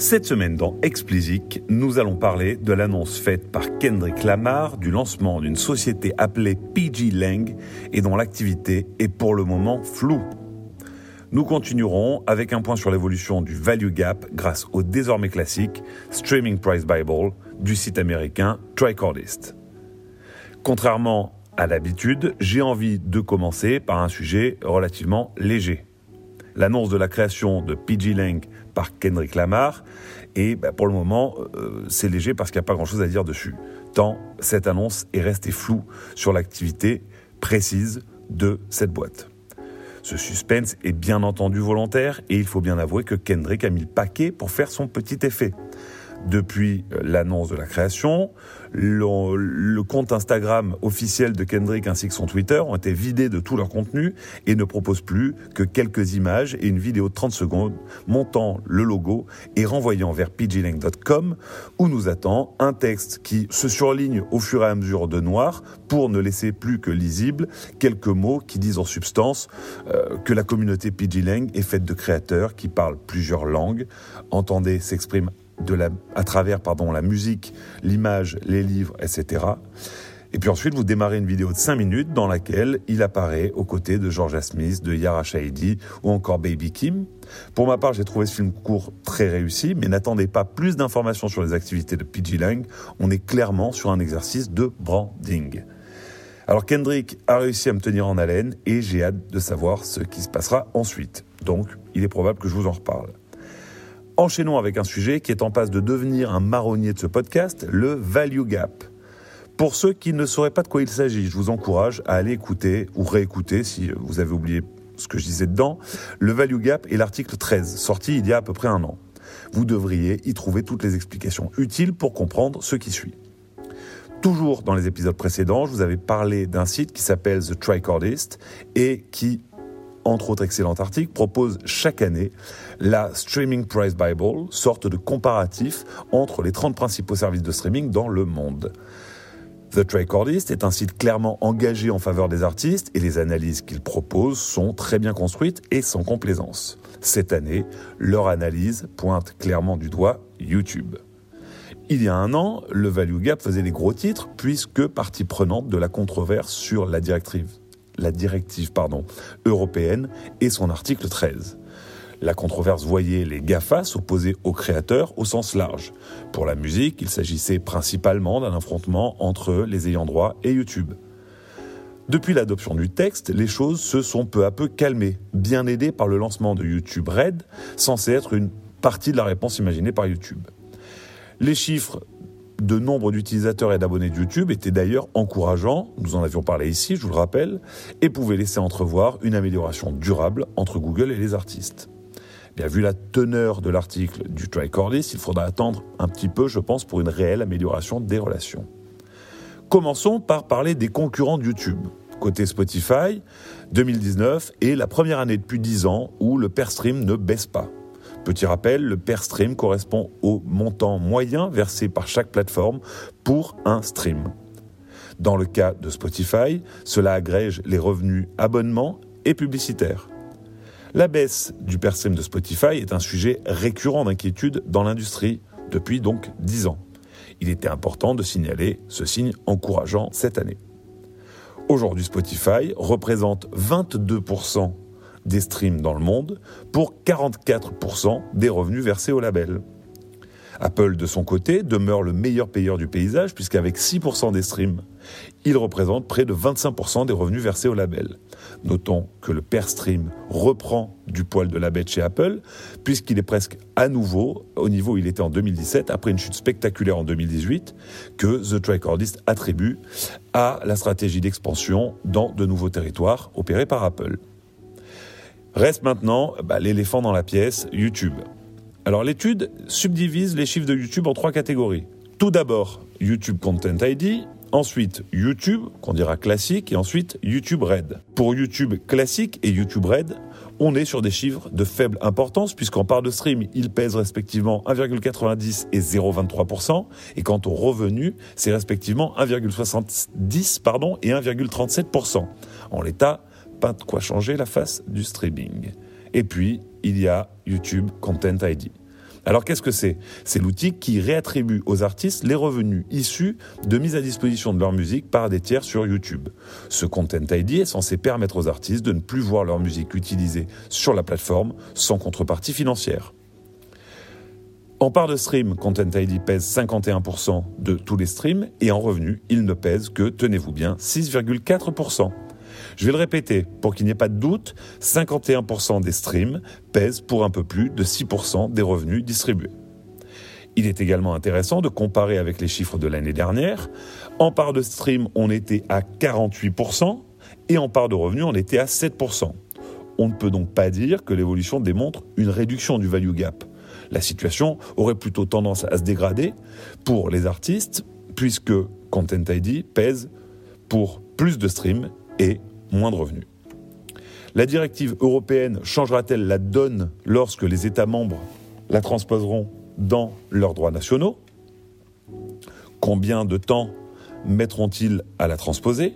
Cette semaine dans Explicit, nous allons parler de l'annonce faite par Kendrick Lamar du lancement d'une société appelée PG Lang et dont l'activité est pour le moment floue. Nous continuerons avec un point sur l'évolution du value gap grâce au désormais classique Streaming Price Bible du site américain Tricordist. Contrairement à l'habitude, j'ai envie de commencer par un sujet relativement léger. L'annonce de la création de PG Lang par Kendrick Lamar. Et bah, pour le moment, euh, c'est léger parce qu'il n'y a pas grand-chose à dire dessus. Tant cette annonce est restée floue sur l'activité précise de cette boîte. Ce suspense est bien entendu volontaire et il faut bien avouer que Kendrick a mis le paquet pour faire son petit effet depuis euh, l'annonce de la création. Le, compte Instagram officiel de Kendrick ainsi que son Twitter ont été vidés de tout leur contenu et ne proposent plus que quelques images et une vidéo de 30 secondes montant le logo et renvoyant vers pglink.com où nous attend un texte qui se surligne au fur et à mesure de noir pour ne laisser plus que lisible quelques mots qui disent en substance euh, que la communauté pglink est faite de créateurs qui parlent plusieurs langues, entendez, s'expriment de la, à travers pardon, la musique, l'image, les livres, etc. Et puis ensuite, vous démarrez une vidéo de 5 minutes dans laquelle il apparaît aux côtés de Georgia Smith, de Yara Shahidi ou encore Baby Kim. Pour ma part, j'ai trouvé ce film court très réussi, mais n'attendez pas plus d'informations sur les activités de PG Lang. On est clairement sur un exercice de branding. Alors Kendrick a réussi à me tenir en haleine et j'ai hâte de savoir ce qui se passera ensuite. Donc, il est probable que je vous en reparle. Enchaînons avec un sujet qui est en passe de devenir un marronnier de ce podcast, le value gap. Pour ceux qui ne sauraient pas de quoi il s'agit, je vous encourage à aller écouter ou réécouter si vous avez oublié ce que je disais dedans. Le value gap est l'article 13, sorti il y a à peu près un an. Vous devriez y trouver toutes les explications utiles pour comprendre ce qui suit. Toujours dans les épisodes précédents, je vous avais parlé d'un site qui s'appelle The Tricordist et qui entre autres excellents articles, propose chaque année la Streaming Price Bible, sorte de comparatif entre les 30 principaux services de streaming dans le monde. The Tricordist est un site clairement engagé en faveur des artistes et les analyses qu'il propose sont très bien construites et sans complaisance. Cette année, leur analyse pointe clairement du doigt YouTube. Il y a un an, le Value Gap faisait les gros titres puisque partie prenante de la controverse sur la directive la directive pardon, européenne et son article 13. La controverse voyait les GAFA s'opposer aux créateurs au sens large. Pour la musique, il s'agissait principalement d'un affrontement entre les ayants droit et YouTube. Depuis l'adoption du texte, les choses se sont peu à peu calmées, bien aidées par le lancement de YouTube Red, censé être une partie de la réponse imaginée par YouTube. Les chiffres de nombre d'utilisateurs et d'abonnés de YouTube était d'ailleurs encourageant, nous en avions parlé ici, je vous le rappelle, et pouvait laisser entrevoir une amélioration durable entre Google et les artistes. Bien, vu la teneur de l'article du Tricordist, il faudra attendre un petit peu, je pense, pour une réelle amélioration des relations. Commençons par parler des concurrents de YouTube. Côté Spotify, 2019 est la première année depuis 10 ans où le per stream ne baisse pas. Petit rappel, le per stream correspond au montant moyen versé par chaque plateforme pour un stream. Dans le cas de Spotify, cela agrège les revenus abonnements et publicitaires. La baisse du per stream de Spotify est un sujet récurrent d'inquiétude dans l'industrie depuis donc 10 ans. Il était important de signaler ce signe encourageant cette année. Aujourd'hui, Spotify représente 22% des streams dans le monde pour 44% des revenus versés au label. Apple, de son côté, demeure le meilleur payeur du paysage puisqu'avec 6% des streams, il représente près de 25% des revenus versés au label. Notons que le per stream reprend du poil de la bête chez Apple puisqu'il est presque à nouveau au niveau où il était en 2017 après une chute spectaculaire en 2018 que The Tricordist attribue à la stratégie d'expansion dans de nouveaux territoires opérée par Apple. Reste maintenant bah, l'éléphant dans la pièce, YouTube. Alors l'étude subdivise les chiffres de YouTube en trois catégories. Tout d'abord, YouTube Content ID, ensuite YouTube, qu'on dira classique, et ensuite YouTube Red. Pour YouTube classique et YouTube Red, on est sur des chiffres de faible importance, puisqu'en part de stream, ils pèsent respectivement 1,90 et 0,23%, et quant aux revenus, c'est respectivement 1,70 pardon, et 1,37%. En l'état, pas de quoi changer la face du streaming. Et puis, il y a YouTube Content ID. Alors qu'est-ce que c'est? C'est l'outil qui réattribue aux artistes les revenus issus de mise à disposition de leur musique par des tiers sur YouTube. Ce Content ID est censé permettre aux artistes de ne plus voir leur musique utilisée sur la plateforme sans contrepartie financière. En part de stream, Content ID pèse 51% de tous les streams et en revenu, il ne pèse que, tenez-vous bien, 6,4%. Je vais le répéter, pour qu'il n'y ait pas de doute, 51% des streams pèsent pour un peu plus de 6% des revenus distribués. Il est également intéressant de comparer avec les chiffres de l'année dernière. En part de stream, on était à 48% et en part de revenus, on était à 7%. On ne peut donc pas dire que l'évolution démontre une réduction du value gap. La situation aurait plutôt tendance à se dégrader pour les artistes, puisque Content ID pèse pour plus de streams et moins de revenus. La directive européenne changera-t-elle la donne lorsque les États membres la transposeront dans leurs droits nationaux? Combien de temps mettront-ils à la transposer?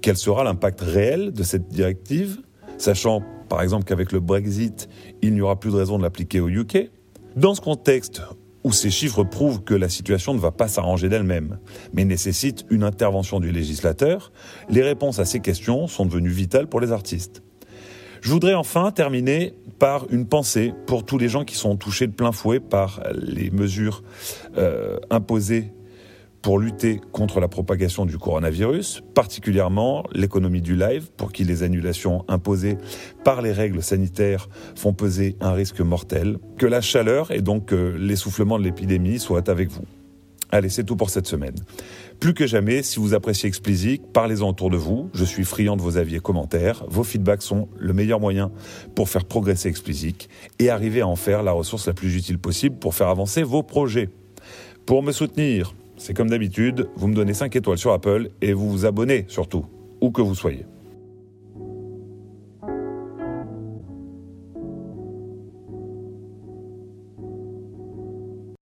Quel sera l'impact réel de cette directive, sachant par exemple qu'avec le Brexit, il n'y aura plus de raison de l'appliquer au UK Dans ce contexte où ces chiffres prouvent que la situation ne va pas s'arranger d'elle-même, mais nécessite une intervention du législateur, les réponses à ces questions sont devenues vitales pour les artistes. Je voudrais enfin terminer par une pensée pour tous les gens qui sont touchés de plein fouet par les mesures euh, imposées pour lutter contre la propagation du coronavirus, particulièrement l'économie du live, pour qui les annulations imposées par les règles sanitaires font peser un risque mortel. Que la chaleur et donc euh, l'essoufflement de l'épidémie soient avec vous. Allez, c'est tout pour cette semaine. Plus que jamais, si vous appréciez Explicit, parlez-en autour de vous. Je suis friand de vos avis et commentaires. Vos feedbacks sont le meilleur moyen pour faire progresser Explicit et arriver à en faire la ressource la plus utile possible pour faire avancer vos projets. Pour me soutenir, c'est comme d'habitude, vous me donnez 5 étoiles sur Apple et vous vous abonnez surtout, où que vous soyez.